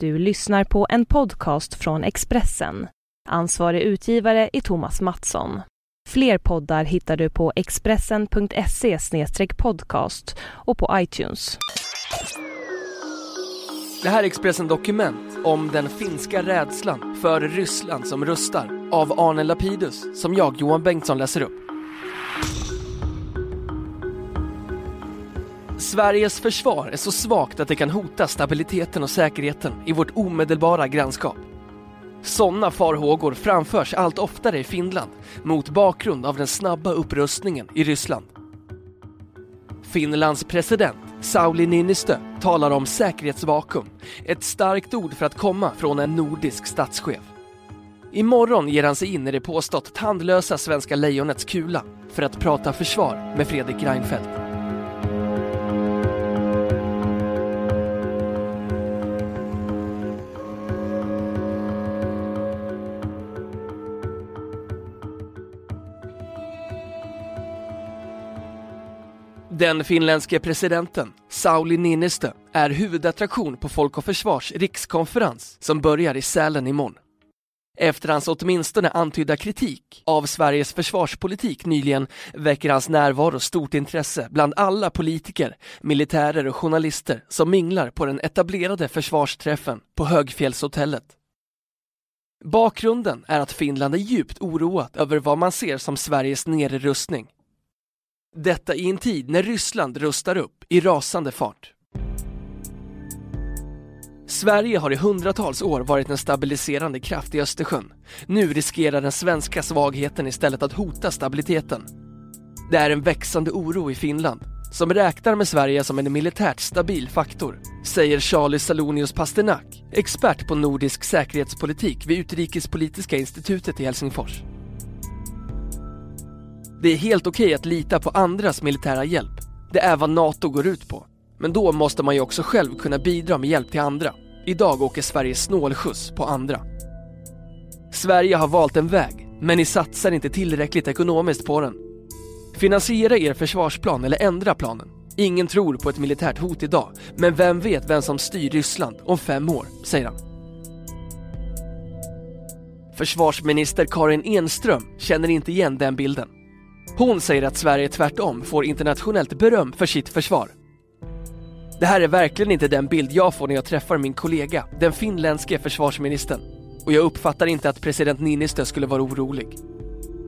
Du lyssnar på en podcast från Expressen. Ansvarig utgivare är Thomas Mattsson. Fler poddar hittar du på expressen.se podcast och på iTunes. Det här är Expressen Dokument om den finska rädslan för Ryssland som rustar av Arne Lapidus som jag, Johan Bengtsson, läser upp. Sveriges försvar är så svagt att det kan hota stabiliteten och säkerheten i vårt omedelbara grannskap. Sådana farhågor framförs allt oftare i Finland mot bakgrund av den snabba upprustningen i Ryssland. Finlands president Sauli Niinistö talar om säkerhetsvakuum, ett starkt ord för att komma från en nordisk statschef. Imorgon ger han sig in i det påstått tandlösa svenska lejonets kula för att prata försvar med Fredrik Reinfeldt. Den finländske presidenten Sauli Niinistö är huvudattraktion på Folk och Försvars rikskonferens som börjar i Sälen imorgon. Efter hans åtminstone antydda kritik av Sveriges försvarspolitik nyligen väcker hans närvaro stort intresse bland alla politiker, militärer och journalister som minglar på den etablerade försvarsträffen på Högfjällshotellet. Bakgrunden är att Finland är djupt oroat över vad man ser som Sveriges nedrustning detta i en tid när Ryssland rustar upp i rasande fart. Sverige har i hundratals år varit en stabiliserande kraft i Östersjön. Nu riskerar den svenska svagheten istället att hota stabiliteten. Det är en växande oro i Finland, som räknar med Sverige som en militärt stabil faktor, säger Charlie Salonius Pasternak, expert på nordisk säkerhetspolitik vid Utrikespolitiska institutet i Helsingfors. Det är helt okej att lita på andras militära hjälp. Det är vad NATO går ut på. Men då måste man ju också själv kunna bidra med hjälp till andra. Idag åker Sverige snålskjuts på andra. Sverige har valt en väg, men ni satsar inte tillräckligt ekonomiskt på den. Finansiera er försvarsplan eller ändra planen. Ingen tror på ett militärt hot idag, men vem vet vem som styr Ryssland om fem år, säger han. Försvarsminister Karin Enström känner inte igen den bilden. Hon säger att Sverige tvärtom får internationellt beröm för sitt försvar. Det här är verkligen inte den bild jag får när jag träffar min kollega, den finländske försvarsministern. Och jag uppfattar inte att president Niinistö skulle vara orolig.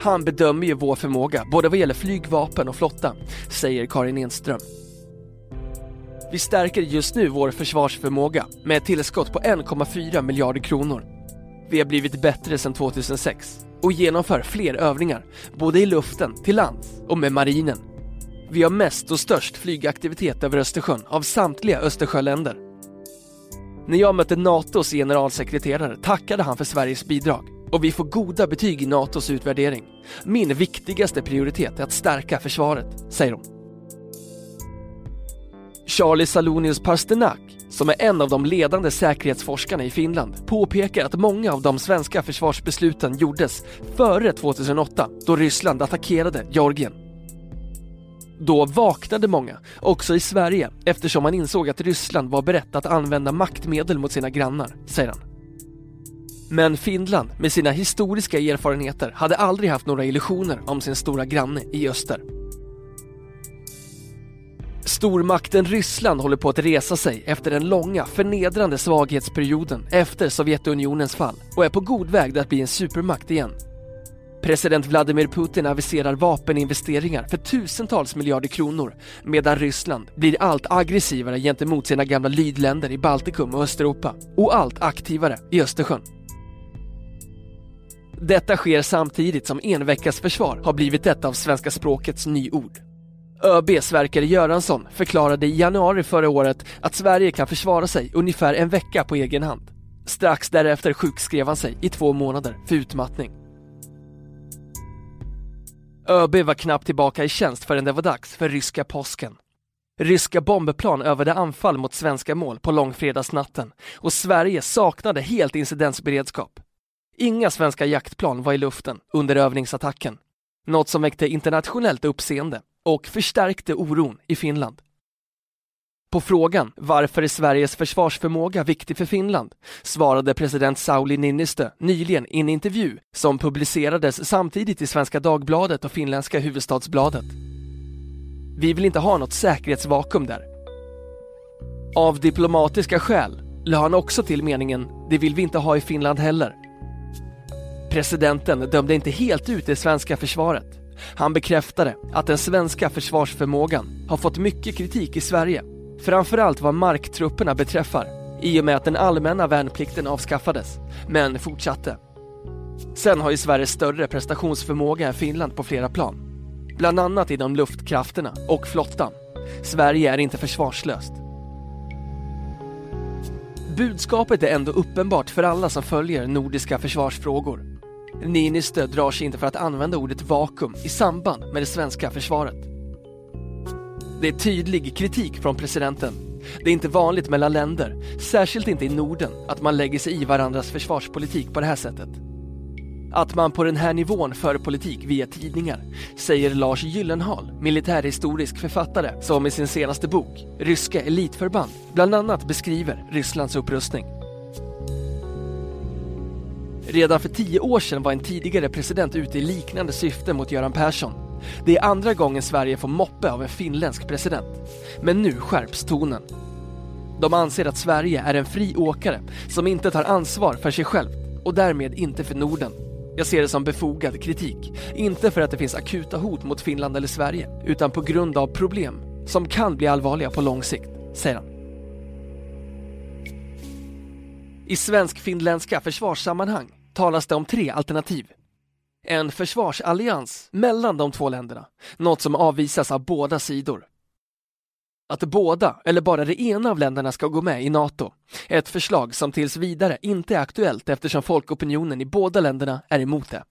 Han bedömer ju vår förmåga, både vad gäller flygvapen och flotta, säger Karin Enström. Vi stärker just nu vår försvarsförmåga med ett tillskott på 1,4 miljarder kronor. Vi har blivit bättre sedan 2006 och genomför fler övningar, både i luften, till lands och med marinen. Vi har mest och störst flygaktivitet över Östersjön av samtliga Östersjöländer. När jag mötte NATOs generalsekreterare tackade han för Sveriges bidrag och vi får goda betyg i NATOs utvärdering. Min viktigaste prioritet är att stärka försvaret, säger hon. Charlie Salonius Pasternak som är en av de ledande säkerhetsforskarna i Finland, påpekar att många av de svenska försvarsbesluten gjordes före 2008 då Ryssland attackerade Georgien. Då vaknade många, också i Sverige, eftersom man insåg att Ryssland var berett att använda maktmedel mot sina grannar, säger han. Men Finland, med sina historiska erfarenheter, hade aldrig haft några illusioner om sin stora granne i öster. Stormakten Ryssland håller på att resa sig efter den långa förnedrande svaghetsperioden efter Sovjetunionens fall och är på god väg att bli en supermakt igen. President Vladimir Putin aviserar vapeninvesteringar för tusentals miljarder kronor medan Ryssland blir allt aggressivare gentemot sina gamla lydländer i Baltikum och Östeuropa och allt aktivare i Östersjön. Detta sker samtidigt som enveckasförsvar har blivit ett av svenska språkets nyord. ÖB Sverker Göransson förklarade i januari förra året att Sverige kan försvara sig ungefär en vecka på egen hand. Strax därefter sjukskrev han sig i två månader för utmattning. ÖB var knappt tillbaka i tjänst förrän det var dags för ryska påsken. Ryska bombplan övade anfall mot svenska mål på långfredagsnatten och Sverige saknade helt incidensberedskap. Inga svenska jaktplan var i luften under övningsattacken, något som väckte internationellt uppseende och förstärkte oron i Finland. På frågan varför är Sveriges försvarsförmåga viktig för Finland svarade president Sauli Niinistö nyligen i en intervju som publicerades samtidigt i Svenska Dagbladet och finländska Huvudstadsbladet. Vi vill inte ha något säkerhetsvakuum där. Av diplomatiska skäl la han också till meningen det vill vi inte ha i Finland heller. Presidenten dömde inte helt ut det svenska försvaret. Han bekräftade att den svenska försvarsförmågan har fått mycket kritik i Sverige Framförallt vad marktrupperna beträffar i och med att den allmänna värnplikten avskaffades, men fortsatte. Sen har ju Sverige större prestationsförmåga än Finland på flera plan. Bland annat inom luftkrafterna och flottan. Sverige är inte försvarslöst. Budskapet är ändå uppenbart för alla som följer nordiska försvarsfrågor. Niinistö drar sig inte för att använda ordet vakuum i samband med det svenska försvaret. Det är tydlig kritik från presidenten. Det är inte vanligt mellan länder, särskilt inte i Norden, att man lägger sig i varandras försvarspolitik på det här sättet. Att man på den här nivån för politik via tidningar, säger Lars Gyllenhaal, militärhistorisk författare som i sin senaste bok, Ryska elitförband, bland annat beskriver Rysslands upprustning. Redan för tio år sedan var en tidigare president ute i liknande syfte mot Göran Persson det är andra gången Sverige får moppe av en finländsk president. Men nu skärps tonen. De anser att Sverige är en fri åkare som inte tar ansvar för sig själv och därmed inte för Norden. Jag ser det som befogad kritik, inte för att det finns akuta hot mot Finland eller Sverige, utan på grund av problem som kan bli allvarliga på lång sikt, säger han. I svensk-finländska försvarssammanhang talas det om tre alternativ en försvarsallians mellan de två länderna, något som avvisas av båda sidor. Att båda, eller bara det ena av länderna ska gå med i NATO, ett förslag som tills vidare inte är aktuellt eftersom folkopinionen i båda länderna är emot det.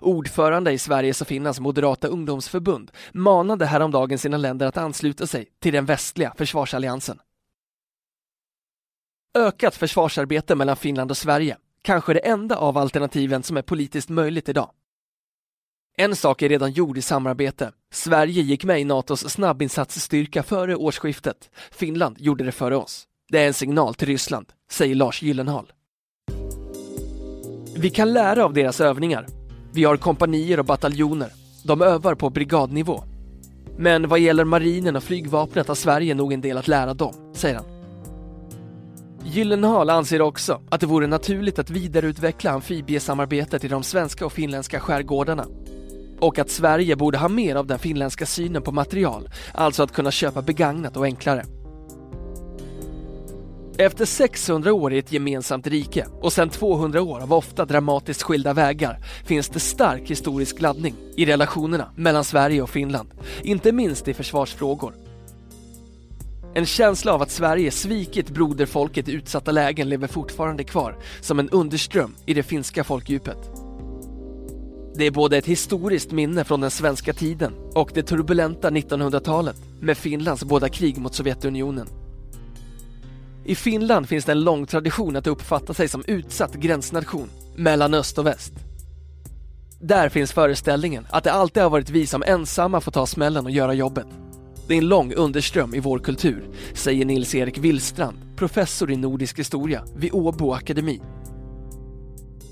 Ordförande i Sveriges och Finlands moderata ungdomsförbund manade häromdagen sina länder att ansluta sig till den västliga försvarsalliansen. Ökat försvarsarbete mellan Finland och Sverige kanske det enda av alternativen som är politiskt möjligt idag. En sak är redan gjord i samarbete. Sverige gick med i Natos snabbinsatsstyrka före årsskiftet. Finland gjorde det före oss. Det är en signal till Ryssland, säger Lars Gyllenhaal. Vi kan lära av deras övningar. Vi har kompanier och bataljoner. De övar på brigadnivå. Men vad gäller marinen och flygvapnet har Sverige nog en del att lära dem, säger han. Gyllenhaal anser också att det vore naturligt att vidareutveckla amfibiesamarbetet i de svenska och finländska skärgårdarna. Och att Sverige borde ha mer av den finländska synen på material, alltså att kunna köpa begagnat och enklare. Efter 600 år i ett gemensamt rike och sedan 200 år av ofta dramatiskt skilda vägar finns det stark historisk laddning i relationerna mellan Sverige och Finland, inte minst i försvarsfrågor. En känsla av att Sverige svikit broderfolket i utsatta lägen lever fortfarande kvar som en underström i det finska folkdjupet. Det är både ett historiskt minne från den svenska tiden och det turbulenta 1900-talet med Finlands båda krig mot Sovjetunionen. I Finland finns det en lång tradition att uppfatta sig som utsatt gränsnation mellan öst och väst. Där finns föreställningen att det alltid har varit vi som ensamma får ta smällen och göra jobbet. Det är en lång underström i vår kultur, säger Nils-Erik Willstrand, professor i nordisk historia vid Åbo akademi.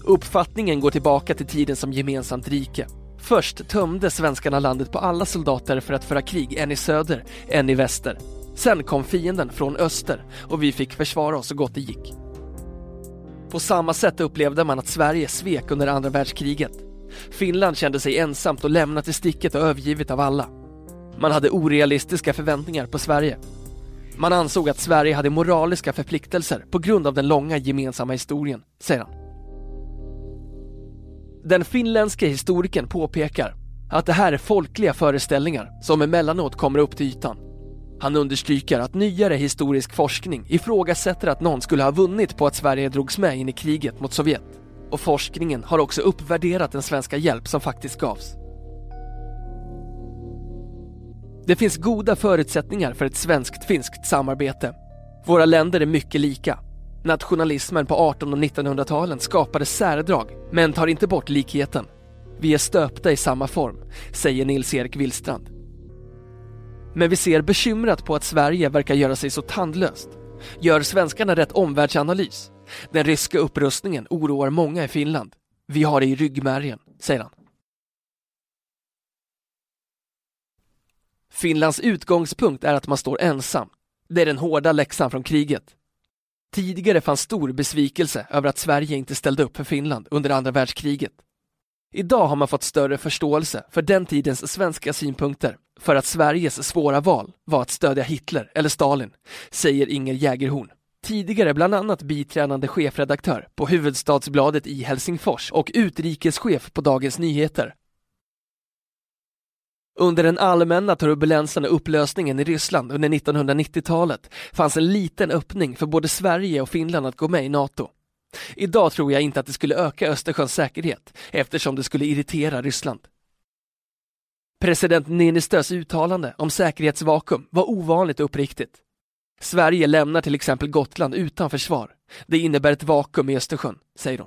Uppfattningen går tillbaka till tiden som gemensamt rike. Först tömde svenskarna landet på alla soldater för att föra krig, en i söder, en i väster. Sen kom fienden från öster och vi fick försvara oss så gott det gick. På samma sätt upplevde man att Sverige svek under andra världskriget. Finland kände sig ensamt och lämnat i sticket och övergivet av alla. Man hade orealistiska förväntningar på Sverige. Man ansåg att Sverige hade moraliska förpliktelser på grund av den långa gemensamma historien, säger han. Den finländske historikern påpekar att det här är folkliga föreställningar som emellanåt kommer upp till ytan. Han understryker att nyare historisk forskning ifrågasätter att någon skulle ha vunnit på att Sverige drogs med in i kriget mot Sovjet. Och forskningen har också uppvärderat den svenska hjälp som faktiskt gavs. Det finns goda förutsättningar för ett svenskt-finskt samarbete. Våra länder är mycket lika. Nationalismen på 1800 och 1900-talen skapade särdrag, men tar inte bort likheten. Vi är stöpta i samma form, säger Nils-Erik Willstrand. Men vi ser bekymrat på att Sverige verkar göra sig så tandlöst. Gör svenskarna rätt omvärldsanalys? Den ryska upprustningen oroar många i Finland. Vi har det i ryggmärgen, säger han. Finlands utgångspunkt är att man står ensam. Det är den hårda läxan från kriget. Tidigare fanns stor besvikelse över att Sverige inte ställde upp för Finland under andra världskriget. Idag har man fått större förståelse för den tidens svenska synpunkter för att Sveriges svåra val var att stödja Hitler eller Stalin, säger Inger Jägerhorn. Tidigare bland annat biträdande chefredaktör på Huvudstadsbladet i Helsingfors och utrikeschef på Dagens Nyheter. Under den allmänna turbulensen och upplösningen i Ryssland under 1990-talet fanns en liten öppning för både Sverige och Finland att gå med i NATO. Idag tror jag inte att det skulle öka Östersjöns säkerhet eftersom det skulle irritera Ryssland. President Niinistös uttalande om säkerhetsvakuum var ovanligt uppriktigt. Sverige lämnar till exempel Gotland utan försvar. Det innebär ett vakuum i Östersjön, säger hon.